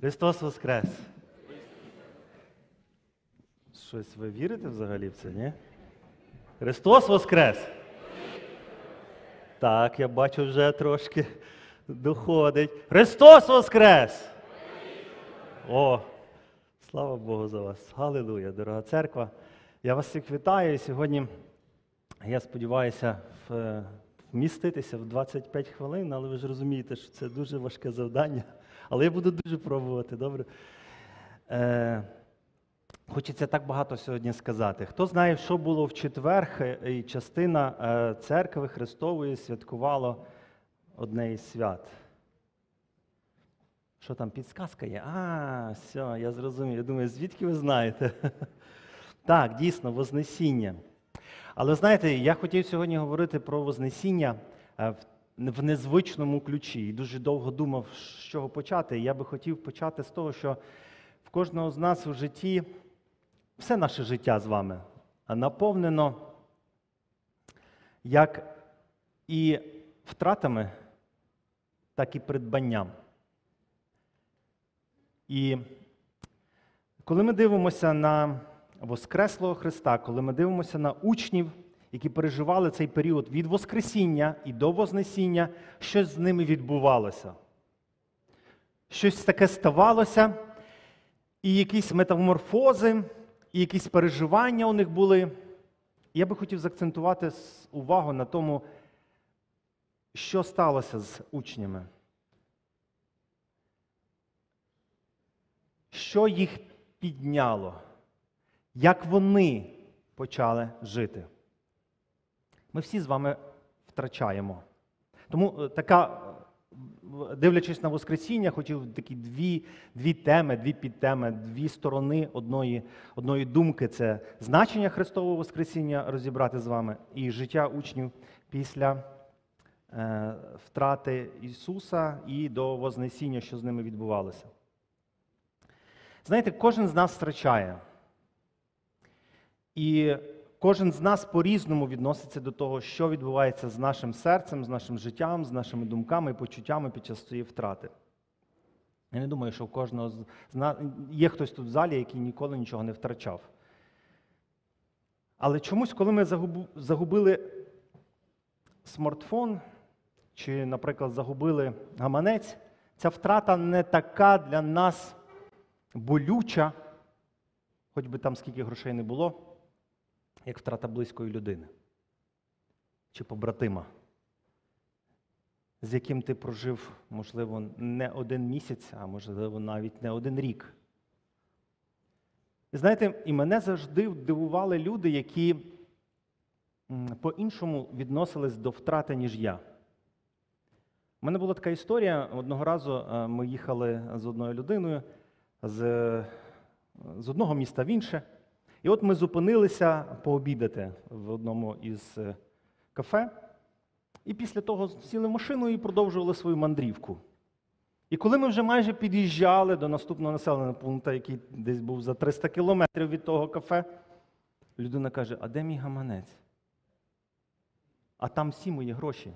Христос Воскрес! Щось ви вірите взагалі в це, ні? Христос Воскрес! Так, я бачу вже трошки доходить. Христос Воскрес! О, слава Богу за вас. Галилуя, дорога церква. Я вас всіх вітаю. Сьогодні, я сподіваюся, вміститися в 25 хвилин, але ви ж розумієте, що це дуже важке завдання. Але я буду дуже пробувати, добре? Е, Хочеться так багато сьогодні сказати. Хто знає, що було в четвер, е, і частина е, церкви Христової святкувала одне із свят. Що там, підсказка є? А, все, я зрозумів. Я думаю, звідки ви знаєте? Так, дійсно, Вознесіння. Але знаєте, я хотів сьогодні говорити про Вознесіння е, в- в незвичному ключі. І дуже довго думав, з чого почати. Я би хотів почати з того, що в кожного з нас у житті все наше життя з вами наповнено як і втратами, так і придбанням. І коли ми дивимося на Воскреслого Христа, коли ми дивимося на учнів, які переживали цей період від Воскресіння і до Вознесіння, щось з ними відбувалося. Щось таке ставалося, і якісь метаморфози, і якісь переживання у них були. Я би хотів заакцентувати увагу на тому, що сталося з учнями. Що їх підняло, як вони почали жити. Ми всі з вами втрачаємо. Тому е, така, е, дивлячись на Воскресіння, хотів такі дві, дві теми, дві підтеми, дві сторони одної, одної думки це значення Христового Воскресіння розібрати з вами і життя учнів після е, втрати Ісуса і до Вознесіння, що з ними відбувалося. Знаєте, кожен з нас втрачає. І кожен з нас по-різному відноситься до того, що відбувається з нашим серцем, з нашим життям, з нашими думками і почуттями під час цієї втрати. Я не думаю, що у кожного з нас є хтось тут в залі, який ніколи нічого не втрачав. Але чомусь, коли ми загубили смартфон, чи, наприклад, загубили гаманець, ця втрата не така для нас болюча, хоч би там скільки грошей не було, як втрата близької людини чи побратима, з яким ти прожив, можливо, не один місяць, а можливо, навіть не один рік. І знаєте, і мене завжди дивували люди, які по-іншому відносились до втрати, ніж я. У мене була така історія. Одного разу е, ми їхали з одною людиною з, з одного міста в інше. І от ми зупинилися пообідати в одному із е, кафе. І після того сіли в машину і продовжували свою мандрівку. І коли ми вже майже під'їжджали до наступного населеного пункту, який десь був за 300 кілометрів від того кафе, людина каже: А де мій гаманець? А там всі мої гроші.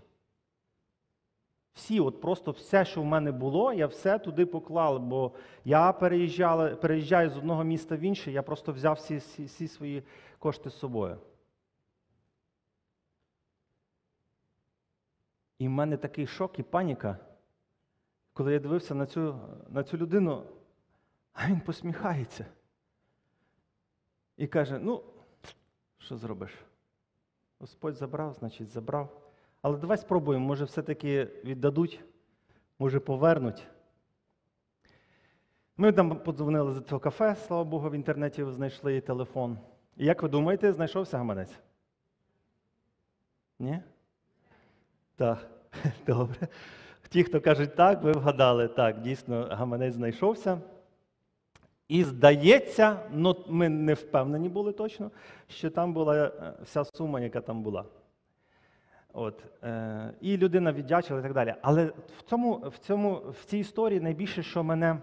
Всі, от просто все, що в мене було, я все туди поклав, бо я переїжджала, переїжджаю з одного міста в інше, я просто взяв всі, всі, всі свої кошти з собою. І в мене такий шок і паніка, коли я дивився на цю, на цю людину, а він посміхається. І каже: ну, що зробиш? Господь забрав, значить, забрав. Але давай спробуємо, може, все-таки віддадуть, може, повернуть. Ми там подзвонили за цього кафе, слава Богу, в інтернеті знайшли телефон. І як ви думаєте, знайшовся гаманець? Ні? Так, добре. Ті, хто кажуть так, ви вгадали. Так, дійсно, гаманець знайшовся. І здається, ну ми не впевнені були точно, що там була е, вся сума, яка там була. От, е, і людина віддячила і так далі. Але в, цьому, в, цьому, в цій історії найбільше, що мене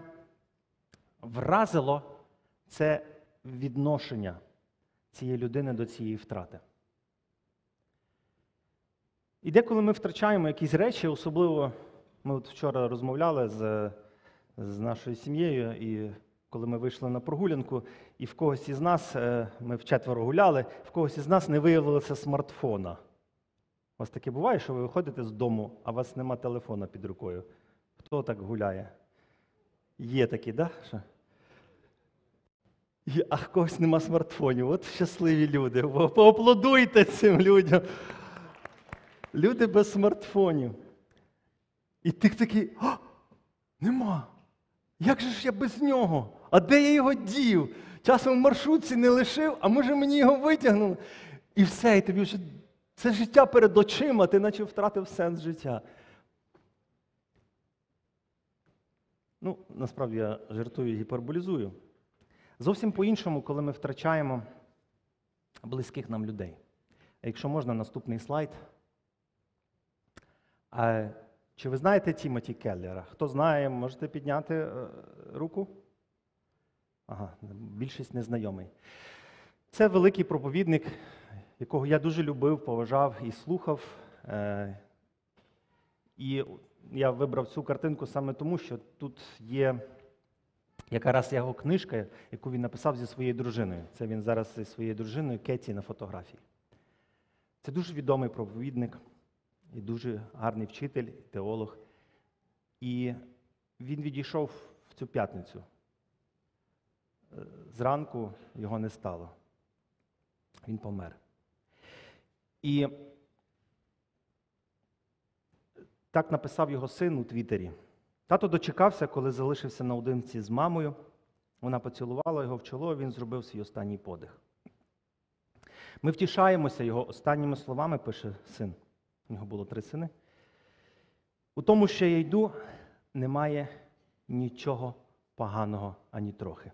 вразило, це відношення цієї людини до цієї втрати. І деколи ми втрачаємо якісь речі, особливо ми от вчора розмовляли з, з нашою сім'єю, і коли ми вийшли на прогулянку, і в когось із нас, е, ми вчетверо гуляли, в когось із нас не виявилося смартфона. Вас таке буває, що ви виходите з дому, а у вас нема телефона під рукою. Хто так гуляє? Є такі, да? Що? А когось нема смартфонів. От щасливі люди. Поаплодуйте цим людям. Люди без смартфонів. І ти такий, а, нема. Як же ж я без нього? А де я його дів? Часом в маршрутці не лишив, а може мені його витягнули. І все, і тобі вже це життя перед очима, ти наче втратив сенс життя. Ну, насправді я жартую і гіперболізую. Зовсім по-іншому, коли ми втрачаємо близьких нам людей. Якщо можна, наступний слайд. А, чи ви знаєте Тімоті Келлера? Хто знає, можете підняти е, руку? Ага, більшість незнайомий. Це великий проповідник, якого я дуже любив, поважав і слухав. Е, і я вибрав цю картинку саме тому, що тут є якраз його книжка, яку він написав зі своєю дружиною. Це він зараз зі своєю дружиною Кеті на фотографії. Це дуже відомий проповідник і дуже гарний вчитель, теолог. І він відійшов в цю п'ятницю. Е, Зранку його не стало. Він помер. І так написав його син у Твіттері. Тато дочекався, коли залишився наодинці з мамою. Вона поцілувала його в чоло, він зробив свій останній подих. Ми втішаємося його останніми словами, пише син. У нього було три сини. У тому, що я йду, немає нічого поганого ані трохи.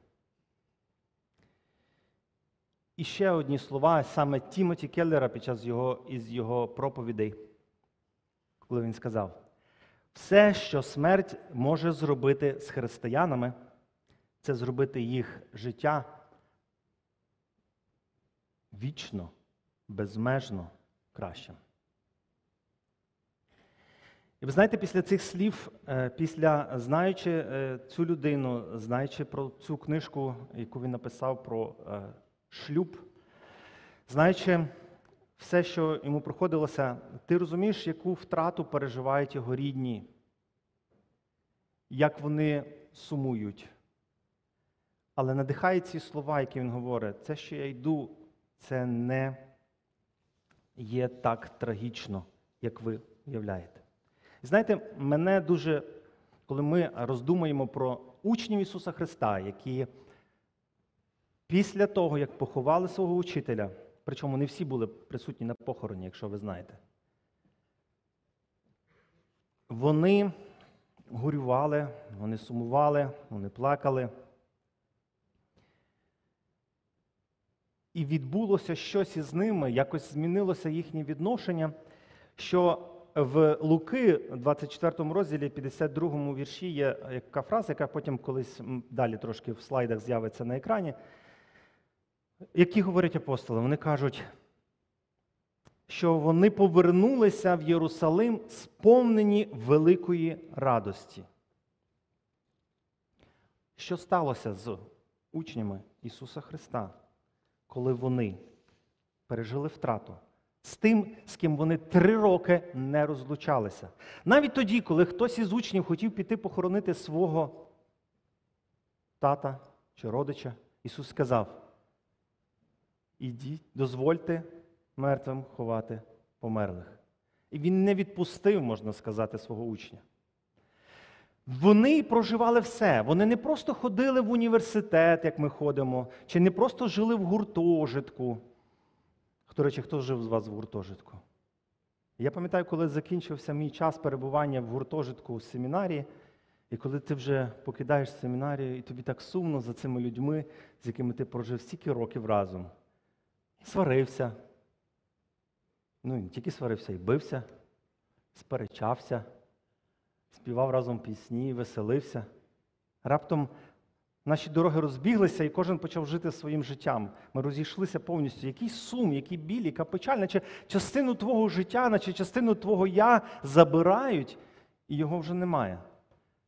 І ще одні слова саме Тімоті Келлера під час його, із його проповідей, коли він сказав: все, що смерть може зробити з християнами, це зробити їх життя вічно, безмежно кращим. І ви знаєте, після цих слів, е, після знаючи е, цю людину, знаючи про цю книжку, яку він написав про е, шлюб, знаючи все, що йому проходилося, ти розумієш, яку втрату переживають його рідні, як вони сумують. Але надихає ці слова, які він говорить, це, що я йду, це не є так трагічно, як ви уявляєте. Знаєте, мене дуже, коли ми роздумуємо про учнів Ісуса Христа, які після того, як поховали свого учителя, причому не всі були присутні на похороні, якщо ви знаєте, вони горювали, вони сумували, вони плакали. І відбулося щось із ними, якось змінилося їхнє відношення, що в Луки, 24 розділі, 52 вірші, є яка фраза, яка потім колись далі трошки в слайдах з'явиться на екрані, які говорять апостоли. Вони кажуть, що вони повернулися в Єрусалим сповнені великої радості. Що сталося з учнями Ісуса Христа, коли вони пережили втрату? З тим, з ким вони три роки не розлучалися. Навіть тоді, коли хтось із учнів хотів піти похоронити свого тата чи родича, Ісус сказав: ідіть, дозвольте мертвим ховати померлих. І Він не відпустив, можна сказати, свого учня. Вони проживали все. Вони не просто ходили в університет, як ми ходимо, чи не просто жили в гуртожитку. До речі, хто жив з вас в гуртожитку? Я пам'ятаю, коли закінчився мій час перебування в гуртожитку у семінарії, і коли ти вже покидаєш семінарію, і тобі так сумно за цими людьми, з якими ти прожив стільки років разом. Сварився. Ну, не тільки сварився, і бився, сперечався, співав разом пісні, веселився. Раптом Наші дороги розбіглися, і кожен почав жити своїм життям. Ми розійшлися повністю. Який сум, який біль, яка печаль, наче частину твого життя, наче частину твого я забирають, і його вже немає.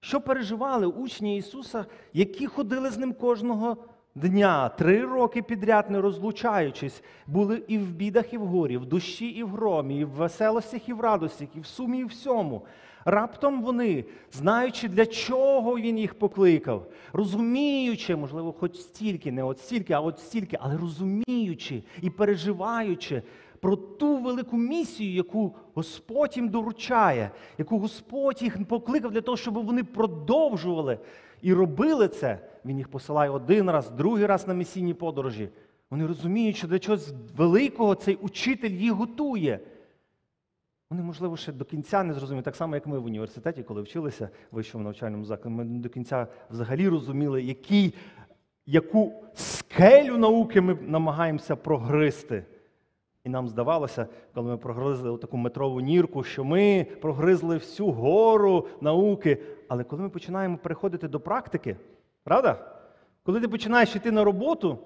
Що переживали учні Ісуса, які ходили з ним кожного дня, три роки підряд не розлучаючись, були і в бідах, і в горі, в душі, і в громі, і в веселостях, і в радостях, і в сумі, і в всьому. Раптом вони, знаючи, для чого він їх покликав, розуміючи, можливо, хоч стільки, не от стільки, а от стільки, але розуміючи і переживаючи про ту велику місію, яку Господь їм доручає, яку Господь їх покликав для того, щоб вони продовжували і робили це. Він їх посилає один раз, другий раз на місійні подорожі. Вони розуміють, що для чогось великого цей учитель їх готує. Вони, можливо, ще до кінця не зрозуміли, так само, як ми в університеті, коли вчилися в вищому навчальному закладі, ми до кінця взагалі розуміли, який, яку скелю науки ми намагаємося прогризти. І нам здавалося, коли ми прогризли таку метрову нірку, що ми прогризли всю гору науки. Але коли ми починаємо переходити до практики, правда? Коли ти починаєш йти на роботу,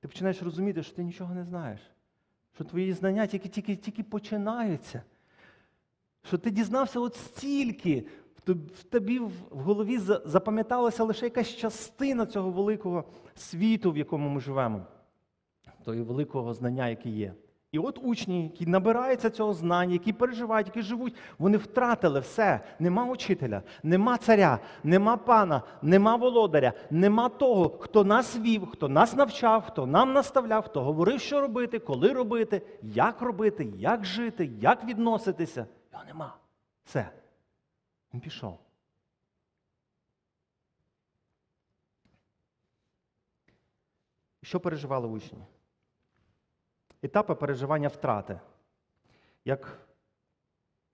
ти починаєш розуміти, що ти нічого не знаєш, що твої знання тільки тільки, тільки починаються. Що ти дізнався от стільки, в тобі в голові запам'яталася лише якась частина цього великого світу, в якому ми живемо, того великого знання, яке є. І от учні, які набираються цього знання, які переживають, які живуть, вони втратили все. Нема учителя, нема царя, нема пана, нема володаря, нема того, хто нас вів, хто нас навчав, хто нам наставляв, хто говорив, що робити, коли робити, як робити, як жити, як відноситися. Його нема. Все. Він пішов. Що переживали учні? Етапи переживання втрати. Як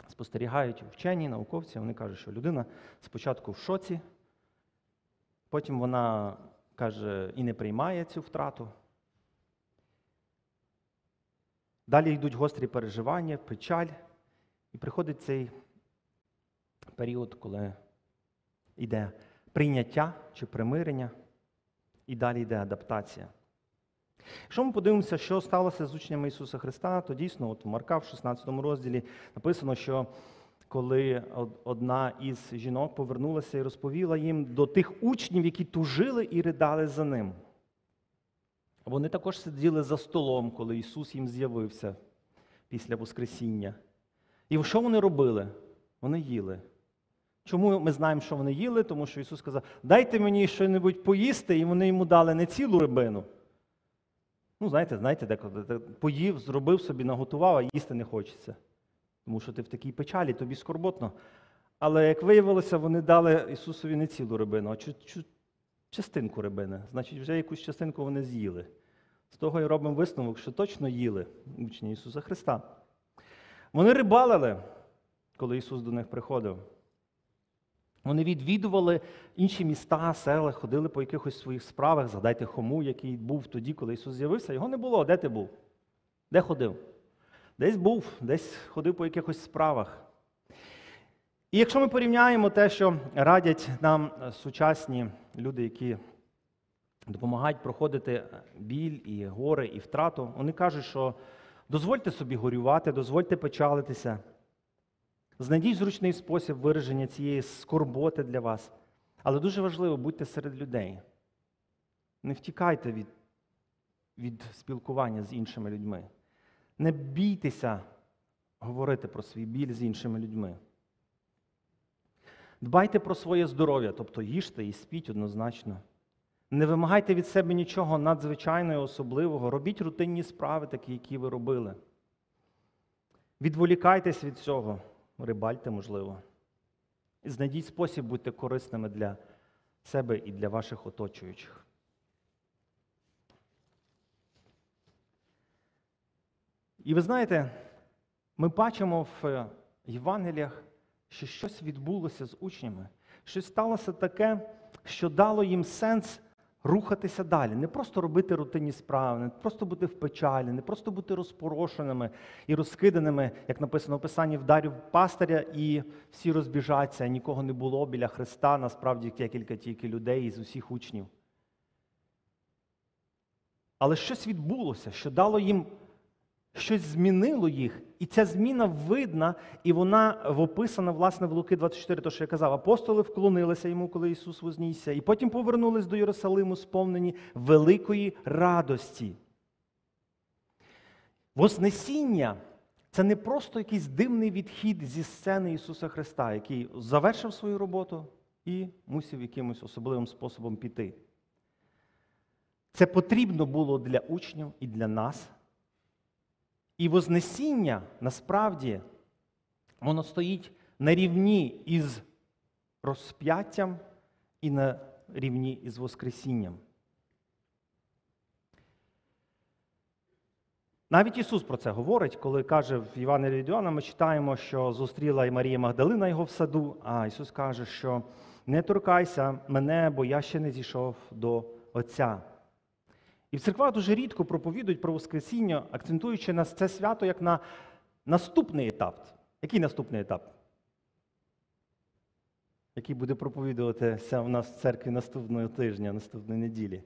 спостерігають вчені, науковці, вони кажуть, що людина спочатку в шоці, потім вона каже і не приймає цю втрату. Далі йдуть гострі переживання, печаль, і приходить цей період, коли йде прийняття чи примирення, і далі йде адаптація. Якщо ми подивимося, що сталося з учнями Ісуса Христа, то дійсно, от Марка в 16 розділі написано, що коли одна із жінок повернулася і розповіла їм до тих учнів, які тужили і ридали за ним. Вони також сиділи за столом, коли Ісус їм з'явився після Воскресіння. І що вони робили? Вони їли. Чому ми знаємо, що вони їли? Тому що Ісус сказав, дайте мені щось поїсти, і вони йому дали не цілу рибину, Ну, знаєте, знаєте, деколи поїв, зробив собі, наготував, а їсти не хочеться. Тому що ти в такій печалі, тобі скорботно. Але як виявилося, вони дали Ісусові не цілу рибину, а частинку рибини. Значить, вже якусь частинку вони з'їли. З того і робимо висновок, що точно їли учні Ісуса Христа. Вони рибалили, коли Ісус до них приходив. Вони відвідували інші міста, села, ходили по якихось своїх справах. Згадайте Хому, який був тоді, коли Ісус з'явився. Його не було. Де ти був? Де ходив? Десь був, десь ходив по якихось справах. І якщо ми порівняємо те, що радять нам сучасні люди, які допомагають проходити біль і горе, і втрату, вони кажуть, що дозвольте собі горювати, дозвольте печалитися. Знайдіть зручний спосіб вираження цієї скорботи для вас. Але дуже важливо будьте серед людей. Не втікайте від, від спілкування з іншими людьми. Не бійтеся говорити про свій біль з іншими людьми. Дбайте про своє здоров'я, тобто їжте і спіть однозначно. Не вимагайте від себе нічого надзвичайного, і особливого. Робіть рутинні справи, такі, які ви робили. Відволікайтесь від цього рибальте, можливо. І знайдіть спосіб бути корисними для себе і для ваших оточуючих. І ви знаєте, ми бачимо в Євангеліях, що щось відбулося з учнями, щось сталося таке, що дало їм сенс рухатися далі, не просто робити рутинні справи, не просто бути в печалі, не просто бути розпорошеними і розкиданими, як написано в Писанні, вдарів пастиря, і всі розбіжаться, нікого не було біля Христа, насправді декілька тільки людей із усіх учнів. Але щось відбулося, що дало їм, щось змінило їх, І ця зміна видна, і вона описана, власне, в Луки 24, то що я казав. Апостоли вклонилися йому, коли Ісус вознісся, і потім повернулись до Єрусалиму, сповнені великої радості. Вознесіння це не просто якийсь дивний відхід зі сцени Ісуса Христа, який завершив свою роботу і мусив якимось особливим способом піти. Це потрібно було для учнів і для нас. І Вознесіння насправді воно стоїть на рівні із розп'яттям і на рівні із Воскресінням. Навіть Ісус про це говорить, коли каже в від Іоанна, ми читаємо, що зустріла і Марія Магдалина його в саду, а Ісус каже, що не торкайся мене, бо я ще не зійшов до Отця. І в церквах дуже рідко проповідують про Воскресіння, акцентуючи на це свято як на наступний етап. Який наступний етап? Який буде проповідуватися у нас в церкві наступного тижня, наступної неділі?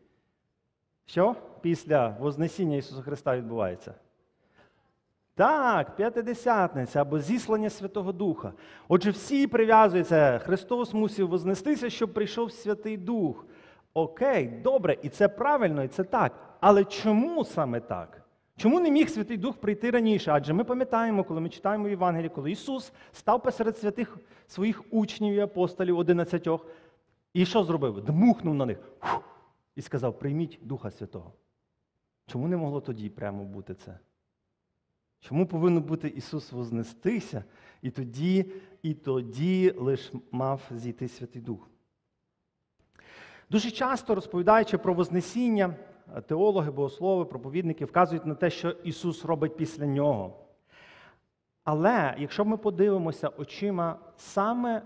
Що після Вознесіння Ісуса Христа відбувається? Так, п'ятидесятниця або зіслання Святого Духа. Отже, всі прив'язуються, Христос мусив вознестися, щоб прийшов Святий Дух. Окей, добре, і це правильно, і це так. Але чому саме так? Чому не міг Святий Дух прийти раніше? Адже ми пам'ятаємо, коли ми читаємо в Євангелії, коли Ісус став посеред святих своїх учнів і апостолів, одинадцятьох, і що зробив? Дмухнув на них фух, і сказав: прийміть Духа Святого. Чому не могло тоді прямо бути це? Чому повинен бути Ісус вознестися, і тоді, і тоді лиш мав зійти Святий Дух? Дуже часто розповідаючи про Вознесіння, теологи, богослови, проповідники вказують на те, що Ісус робить після нього. Але якщо ми подивимося очима саме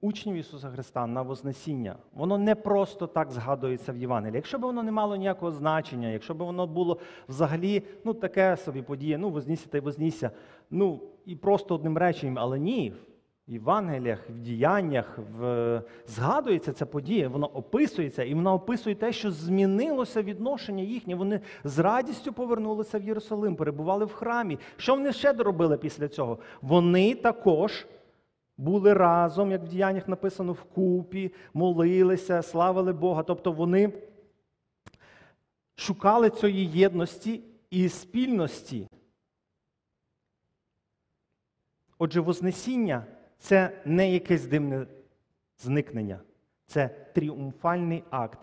учнів Ісуса Христа на Вознесіння, воно не просто так згадується в Євангелії. Якщо б воно не мало ніякого значення, якщо б воно було взагалі ну, таке собі подія, ну, вознісся та й вознісся, ну, і просто одним реченням, але ні. Євангеліях, в діяннях в... згадується ця подія, вона описується, і вона описує те, що змінилося відношення їхнє. Вони з радістю повернулися в Єрусалим, перебували в храмі. Що вони ще доробили після цього? Вони також були разом, як в діяннях написано, вкупі, молилися, славили Бога. Тобто вони шукали цієї єдності і спільності. Отже, Вознесіння це не якесь дивне зникнення, це тріумфальний акт,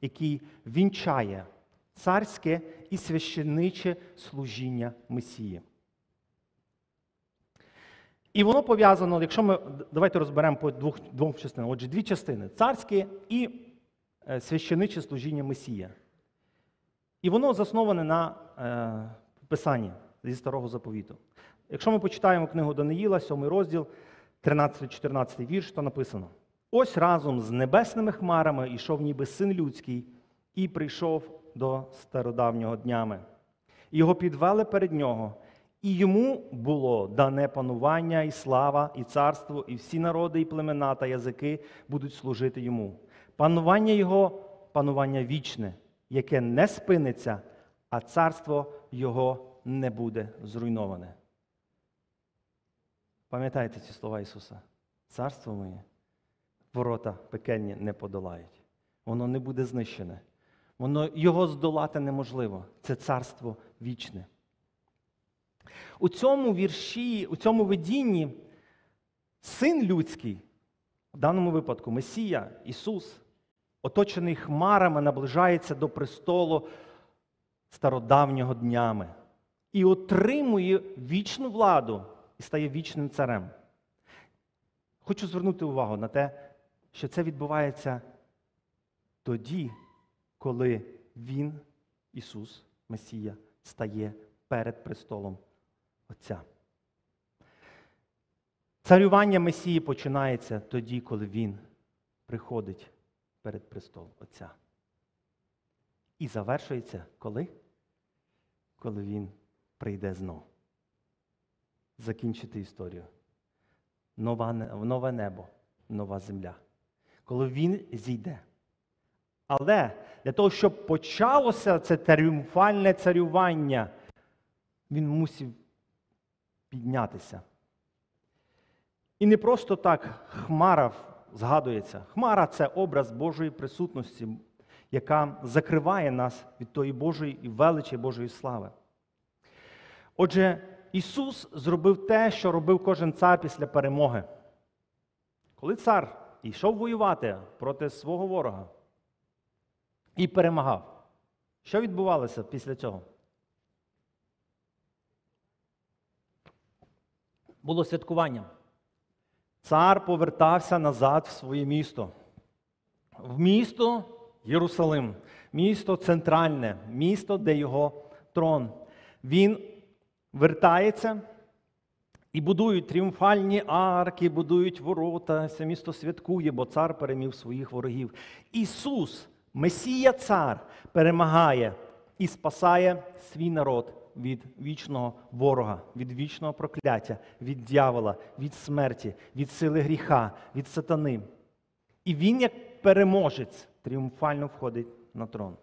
який вінчає царське і священиче служіння Месії. І воно пов'язано, якщо ми давайте розберемо по двох двох частинах. Отже, дві частини царське і е, священиче служіння Месія. І воно засноване на е, Писанні зі старого заповіту. Якщо ми почитаємо книгу Даниїла, 7 розділ, 13-14 вірш, то написано: ось разом з небесними хмарами йшов ніби син людський, і прийшов до стародавнього днями. Його підвели перед нього, і йому було дане панування, і слава, і царство, і всі народи, і племена та язики будуть служити йому. Панування його панування вічне, яке не спиниться, а царство його не буде зруйноване. Пам'ятайте ці слова Ісуса? Царство моє, ворота пекельні не подолають. Воно не буде знищене. Воно його здолати неможливо. Це царство вічне. У цьому вірші, у цьому видінні син людський, в даному випадку Месія, Ісус, оточений хмарами, наближається до престолу стародавнього днями і отримує вічну владу і стає вічним царем. Хочу звернути увагу на те, що це відбувається тоді, коли Він, Ісус, Месія, стає перед престолом Отця. Царювання Месії починається тоді, коли Він приходить перед престол Отця. І завершується коли? Коли Він прийде знову закінчити історію. Нова, Нове небо, нова земля. Коли він зійде. Але для того, щоб почалося це тріумфальне царювання, він мусив піднятися. І не просто так хмара згадується. Хмара це образ Божої присутності, яка закриває нас від тої Божої і величі Божої слави. Отже, Ісус зробив те, що робив кожен цар після перемоги. Коли цар йшов воювати проти свого ворога і перемагав, що відбувалося після цього? Було святкування. Цар повертався назад в своє місто. В місто Єрусалим, місто центральне, місто, де його трон. Він вертається і будують тріумфальні арки, будують ворота, це місто святкує, бо цар перемів своїх ворогів. Ісус, Месія Цар, перемагає і спасає свій народ від вічного ворога, від вічного прокляття, від дьявола, від смерті, від сили гріха, від сатани. І він, як переможець, тріумфально входить на трон.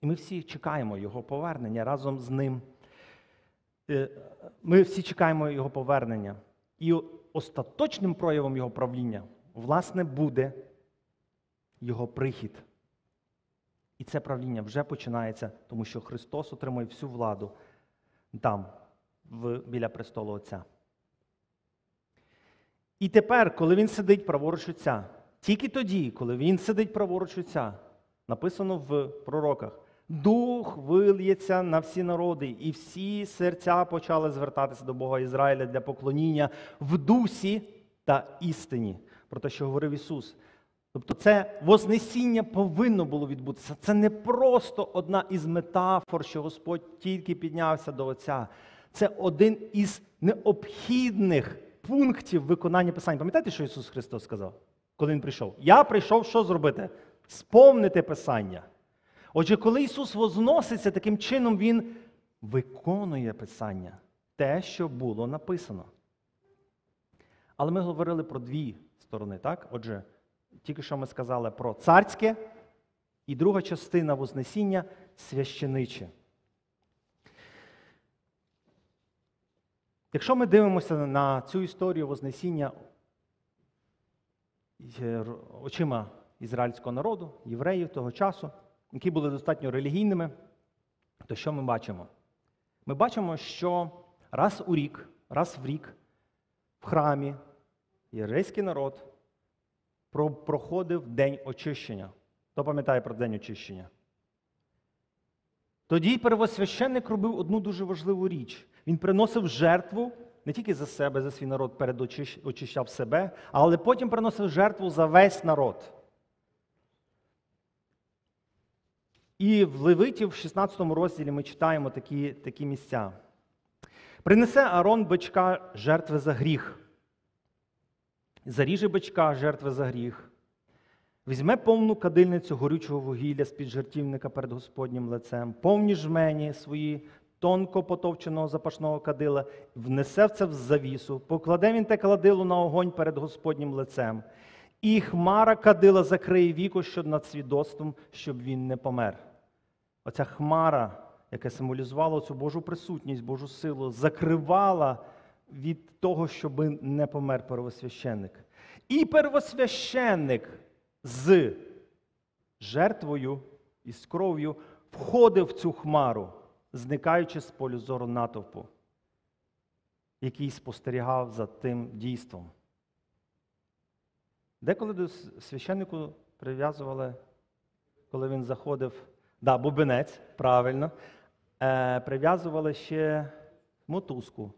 І ми всі чекаємо Його повернення разом з ним. Е, Ми всі чекаємо Його повернення. І остаточним проявом Його правління, власне, буде Його прихід. І це правління вже починається, тому що Христос отримує всю владу там, біля престолу Отця. І тепер, коли він сидить праворуч Отця, тільки тоді, коли він сидить праворуч Отця, написано в пророках, Дух вильється на всі народи, і всі серця почали звертатися до Бога Ізраїля для поклоніння в дусі та істині, про те, що говорив Ісус. Тобто це Вознесіння повинно було відбутися. Це не просто одна із метафор, що Господь тільки піднявся до Отця. Це один із необхідних пунктів виконання Писання. Пам'ятаєте, що Ісус Христос сказав, коли Він прийшов? Я прийшов що зробити? Сповнити Писання. Отже, коли Ісус возноситься, таким чином Він виконує Писання, те, що було написано. Але ми говорили про дві сторони, так? Отже, тільки що ми сказали про царське, і друга частина Вознесіння священиче. Якщо ми дивимося на цю історію Вознесіння очима ізраїльського народу, євреїв того часу, які були достатньо релігійними, то що ми бачимо? Ми бачимо, що раз у рік, раз в рік в храмі єврейський народ проходив день очищення. Хто пам'ятає про день очищення? Тоді первосвященник робив одну дуже важливу річ. Він приносив жертву не тільки за себе, за свій народ перед очищав себе, але потім приносив жертву за весь народ. І в Левиті в 16 розділі ми читаємо такі, такі місця. Принесе Арон бичка жертви за гріх. Заріже бичка жертви за гріх. Візьме повну кадильницю горючого вугілля з-під жертівника перед Господнім лицем, повні жмені свої тонко потовченого запашного кадила, внесе в це в завісу, покладе він те кладило на огонь перед Господнім лицем, і хмара кадила закриє віко що над свідоцтвом, щоб він не помер. Оця хмара, яка символізувала цю Божу присутність, Божу силу, закривала від того, щоб не помер первосвященник. І первосвященник з жертвою і з кров'ю входив в цю хмару, зникаючи з полю зору натовпу, який спостерігав за тим дійством. Деколи до священнику прив'язували, коли він заходив, да, бубенець, правильно, е, прив'язували ще мотузку.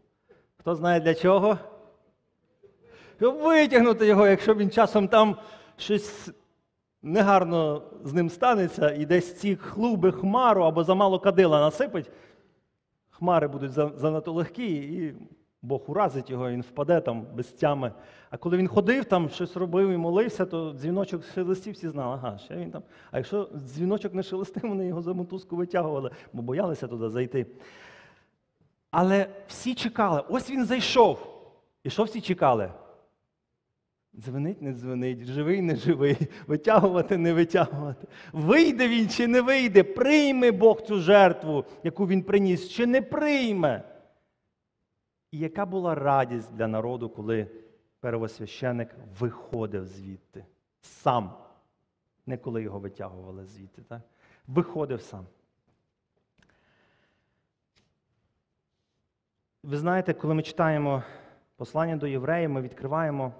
Хто знає для чого? Витягнути його, якщо він часом там щось негарно з ним станеться, і десь ці хлуби хмару або замало кадила насипить, хмари будуть занадто легкі, і Бог уразить його, він впаде там без тями. А коли він ходив, там щось робив і молився, то дзвіночок шелестів, всі знали, ага, ще він там. А якщо дзвіночок не шелестив, вони його за мотузку витягували, бо боялися туди зайти. Але всі чекали, ось він зайшов. І що всі чекали? Дзвонить, не дзвонить, живий, не живий, витягувати, не витягувати. Вийде він чи не вийде, прийме Бог цю жертву, яку він приніс, чи не прийме. І яка була радість для народу, коли первосвященик виходив звідти сам, не коли його витягували звідти, так? виходив сам. Ви знаєте, коли ми читаємо послання до євреїв, ми відкриваємо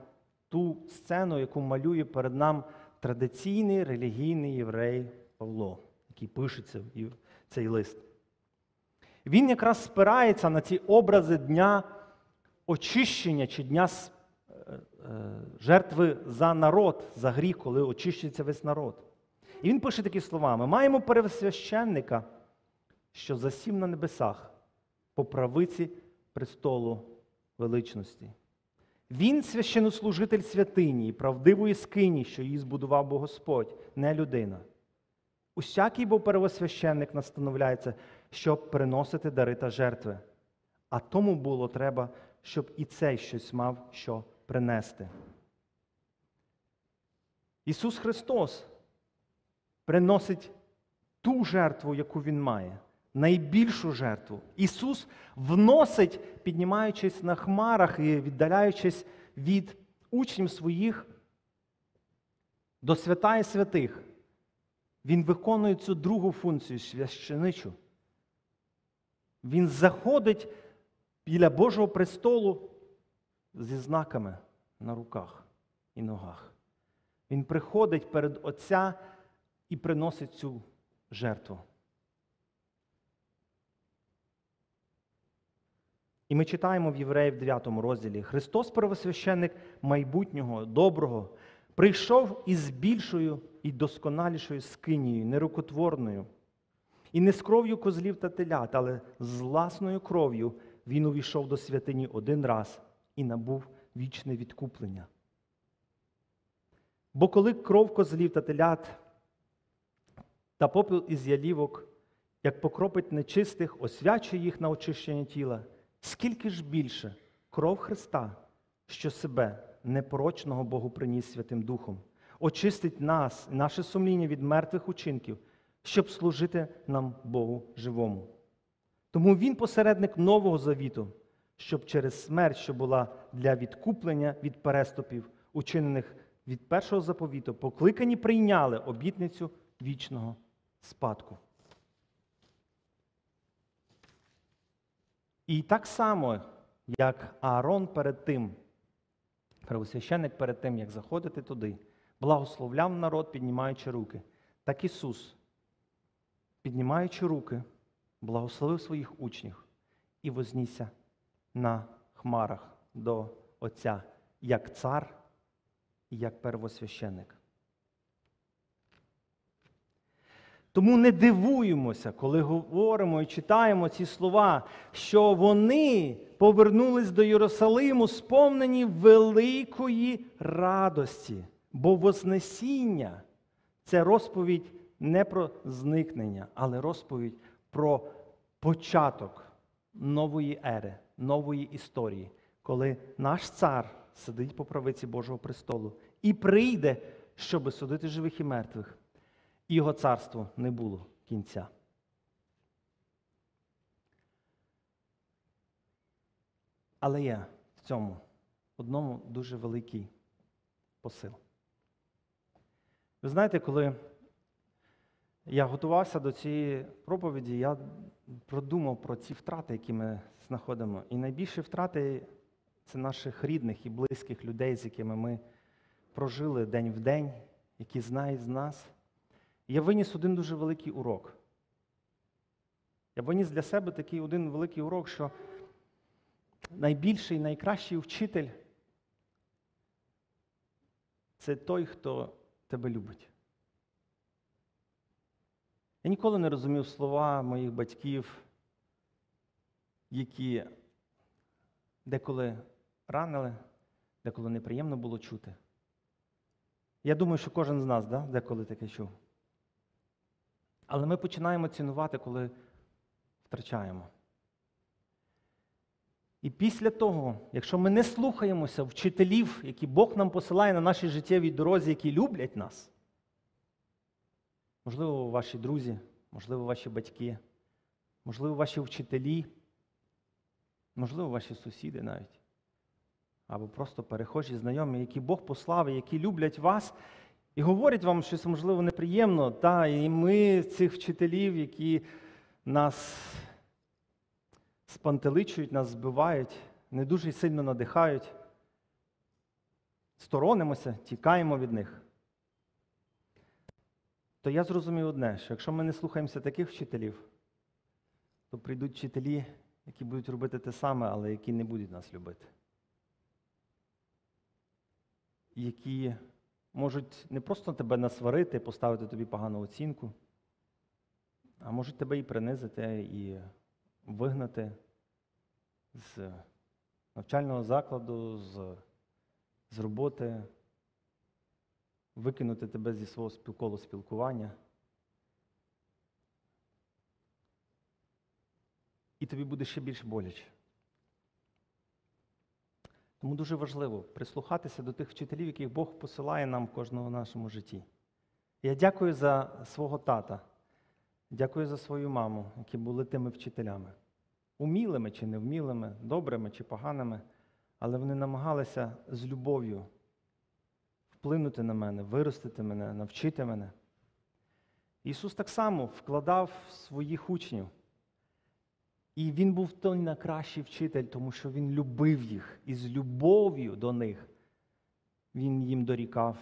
ту сцену, яку малює перед нам традиційний релігійний єврей Павло, який пишеться в цей лист. Він якраз спирається на ці образи дня очищення чи дня е, е, жертви за народ, за гріх, коли очищується весь народ. І він пише такі слова: ми маємо пересвященника, що засів на небесах по правиці престолу величності. Він священнослужитель святині і правдивої скині, що її збудував Бог Господь, не людина. Усякий бо первосвященник настановляється, щоб приносити дари та жертви. А тому було треба, щоб і цей щось мав що принести. Ісус Христос приносить ту жертву, яку Він має, найбільшу жертву. Ісус вносить, піднімаючись на хмарах і віддаляючись від учнів своїх до свята і святих. Він виконує цю другу функцію священичу. Він заходить біля Божого престолу зі знаками на руках і ногах. Він приходить перед Отця і приносить цю жертву. І ми читаємо в Євреїв 9 розділі: Христос, первосвященник майбутнього, доброго, прийшов із більшою і досконалішою скинією, нерукотворною, і не з кров'ю козлів та телят, але з власною кров'ю він увійшов до святині один раз і набув вічне відкуплення. Бо коли кров козлів та телят та попіл із ялівок, як покропить нечистих, освячує їх на очищення тіла, скільки ж більше кров Христа, що себе непорочного Богу приніс Святим Духом, очистить нас, наше сумління від мертвих учинків, щоб служити нам Богу живому. Тому Він посередник Нового Завіту, щоб через смерть, що була для відкуплення від переступів, учинених від першого заповіту, покликані прийняли обітницю вічного спадку. І так само, як Аарон перед тим, Первосвященник перед тим, як заходити туди, благословляв народ, піднімаючи руки. Так Ісус, піднімаючи руки, благословив своїх учнів і вознісся на хмарах до Отця, як цар як первосвященник. Тому не дивуємося, коли говоримо і читаємо ці слова, що вони повернулись до Єрусалиму, сповнені великої радості, бо Вознесіння це розповідь не про зникнення, але розповідь про початок нової ери, нової історії, коли наш цар сидить по правиці Божого престолу і прийде, щоб судити живих і мертвих його царству не було кінця. Але є в цьому одному дуже великий посил. Ви знаєте, коли я готувався до цієї проповіді, я продумав про ці втрати, які ми знаходимо. І найбільші втрати це наших рідних і близьких людей, з якими ми прожили день в день, які знають з нас я виніс один дуже великий урок. Я виніс для себе такий один великий урок, що найбільший, найкращий вчитель це той, хто тебе любить. Я ніколи не розумів слова моїх батьків, які деколи ранили, деколи неприємно було чути. Я думаю, що кожен з нас да, деколи таке чув. Але ми починаємо цінувати, коли втрачаємо. І після того, якщо ми не слухаємося вчителів, які Бог нам посилає на нашій життєвій дорозі, які люблять нас, можливо, ваші друзі, можливо, ваші батьки, можливо, ваші вчителі, можливо, ваші сусіди навіть, або просто перехожі знайомі, які Бог послав, які люблять вас і говорять вам щось, можливо, неприємно. Та, і ми цих вчителів, які нас спантеличують, нас збивають, не дуже сильно надихають, сторонимося, тікаємо від них. То я зрозумів одне, що якщо ми не слухаємося таких вчителів, то прийдуть вчителі, які будуть робити те саме, але які не будуть нас любити. Які можуть не просто тебе насварити, поставити тобі погану оцінку, а можуть тебе і принизити, і вигнати з навчального закладу, з, з роботи, викинути тебе зі свого колу спілкування. І тобі буде ще більш боляче. Тому дуже важливо прислухатися до тих вчителів, яких Бог посилає нам в кожному нашому житті. Я дякую за свого тата, дякую за свою маму, які були тими вчителями. Умілими чи невмілими, добрими чи поганими, але вони намагалися з любов'ю вплинути на мене, виростити мене, навчити мене. Ісус так само вкладав своїх учнів. І він був той найкращий вчитель, тому що він любив їх і з любов'ю до них він їм дорікав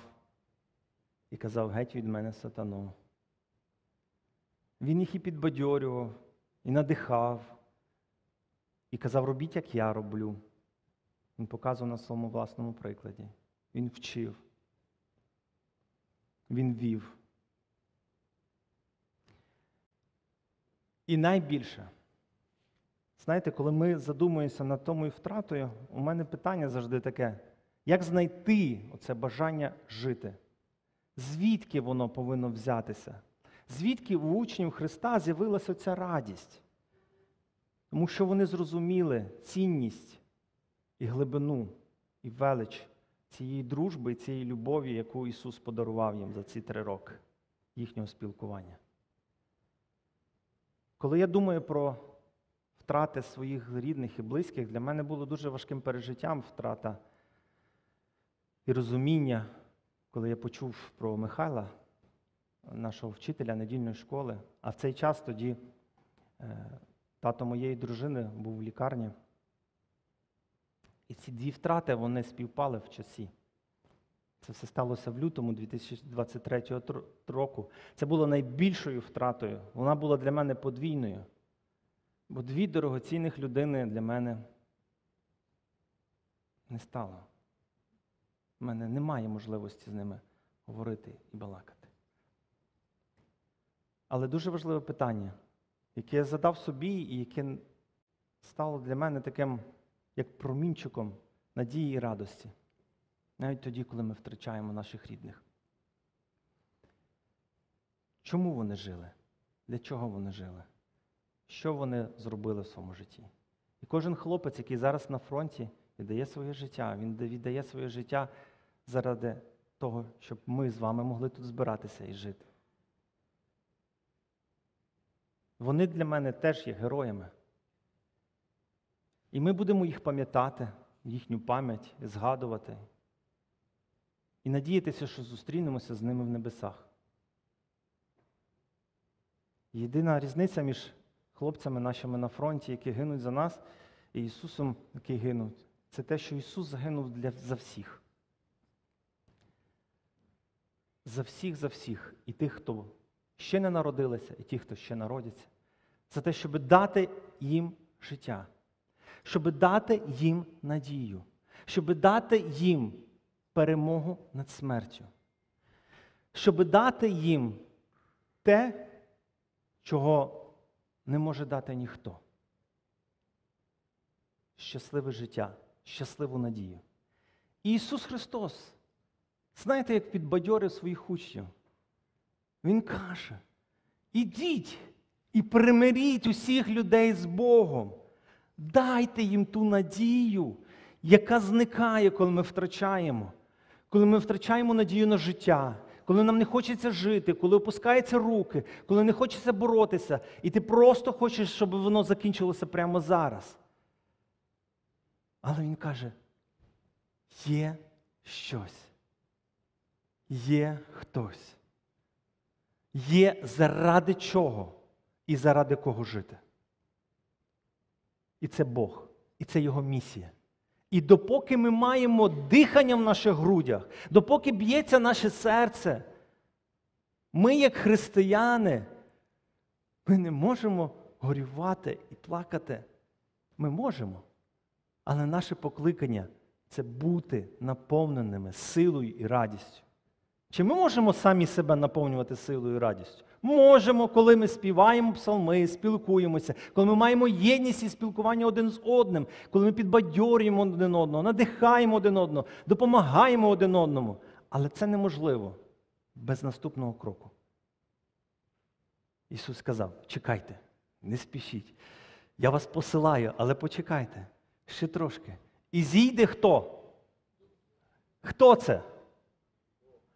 і казав, геть від мене сатану. Він їх і підбадьорював, і надихав, і казав, робіть, як я роблю. Він показував на своєму власному прикладі. Він вчив. Він вів. І найбільше. Знаєте, коли ми задумуємося над тому і втратою, у мене питання завжди таке: як знайти оце бажання жити? Звідки воно повинно взятися? Звідки у учнів Христа з'явилася ця радість? Тому що вони зрозуміли цінність і глибину, і велич цієї дружби цієї любові, яку Ісус подарував їм за ці три роки їхнього спілкування. Коли я думаю про втрати своїх рідних і близьких для мене було дуже важким пережиттям втрата і розуміння, коли я почув про Михайла, нашого вчителя недільної школи. А в цей час тоді е, тато моєї дружини був в лікарні. І ці дві втрати вони співпали в часі. Це все сталося в лютому 2023 року. Це було найбільшою втратою. Вона була для мене подвійною. Бо дві дорогоцінних людини для мене не стало. У мене немає можливості з ними говорити і балакати. Але дуже важливе питання, яке я задав собі, і яке стало для мене таким, як промінчиком надії і радості. Навіть тоді, коли ми втрачаємо наших рідних. Чому вони жили? Для чого вони жили? що вони зробили в своєму житті. І кожен хлопець, який зараз на фронті, віддає своє життя, він віддає своє життя заради того, щоб ми з вами могли тут збиратися і жити. Вони для мене теж є героями. І ми будемо їх пам'ятати, їхню пам'ять, згадувати і надіятися, що зустрінемося з ними в небесах. Єдина різниця між хлопцями нашими на фронті, які гинуть за нас, і Ісусом, який гинуть. Це те, що Ісус загинув для, за всіх. За всіх, за всіх. І тих, хто ще не народилися, і ті, хто ще народяться. За те, щоб дати їм життя, щоб дати їм надію, щоб дати їм перемогу над смертю, щоб дати їм те, чого не може дати ніхто. Щасливе життя, щасливу надію. І Ісус Христос, знаєте, як підбадьорив своїх учнів? Він каже: ідіть і примиріть усіх людей з Богом. Дайте їм ту надію, яка зникає, коли ми втрачаємо, коли ми втрачаємо надію на життя, коли нам не хочеться жити, коли опускаються руки, коли не хочеться боротися, і ти просто хочеш, щоб воно закінчилося прямо зараз. Але він каже: є щось, є хтось, є заради чого і заради кого жити. І це Бог, і це Його місія. І допоки ми маємо дихання в наших грудях, допоки б'ється наше серце, ми, як християни, ми не можемо горювати і плакати. Ми можемо. Але наше покликання це бути наповненими силою і радістю. Чи ми можемо самі себе наповнювати силою і радістю? Можемо, коли ми співаємо псалми, спілкуємося, коли ми маємо єдність і спілкування один з одним, коли ми підбадьорюємо один одного, надихаємо один одного, допомагаємо один одному. Але це неможливо без наступного кроку. Ісус сказав: чекайте, не спішіть. Я вас посилаю, але почекайте ще трошки. І зійде хто? Хто це?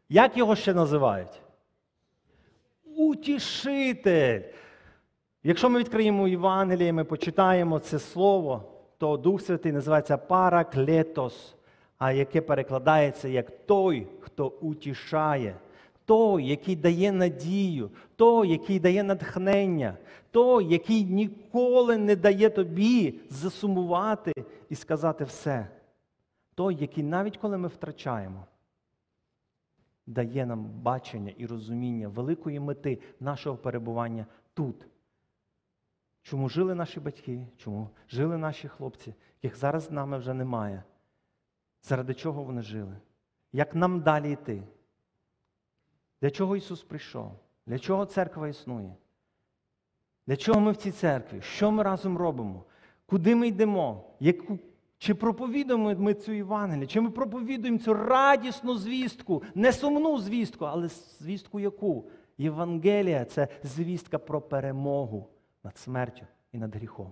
Як його ще називають? Утішитель. Якщо ми відкриємо Євангеліє, ми почитаємо це слово, то Дух Святий називається параклетос, а яке перекладається як той, хто утішає, той, який дає надію, той, який дає натхнення, той, який ніколи не дає тобі засумувати і сказати все. Той, який навіть коли ми втрачаємо, дає нам бачення і розуміння великої мети нашого перебування тут. Чому жили наші батьки, чому жили наші хлопці, яких зараз з нами вже немає. Заради чого вони жили? Як нам далі йти? Для чого Ісус прийшов? Для чого церква існує? Для чого ми в цій церкві? Що ми разом робимо? Куди ми йдемо? Яку чи проповідуємо ми цю Євангелію? Чи ми проповідуємо цю радісну звістку, не сумну звістку, але звістку яку? Євангелія це звістка про перемогу над смертю і над гріхом.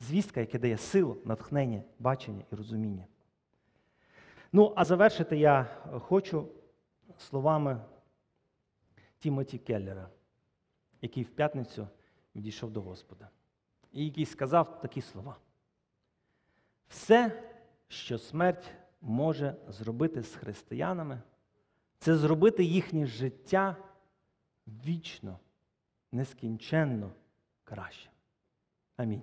Звістка, яка дає силу, натхнення, бачення і розуміння. Ну, а завершити я хочу словами Тімоті Келлера, який в п'ятницю відійшов до Господа, і який сказав такі слова. Все, що смерть може зробити з християнами, це зробити їхнє життя вічно, нескінченно краще. Амінь.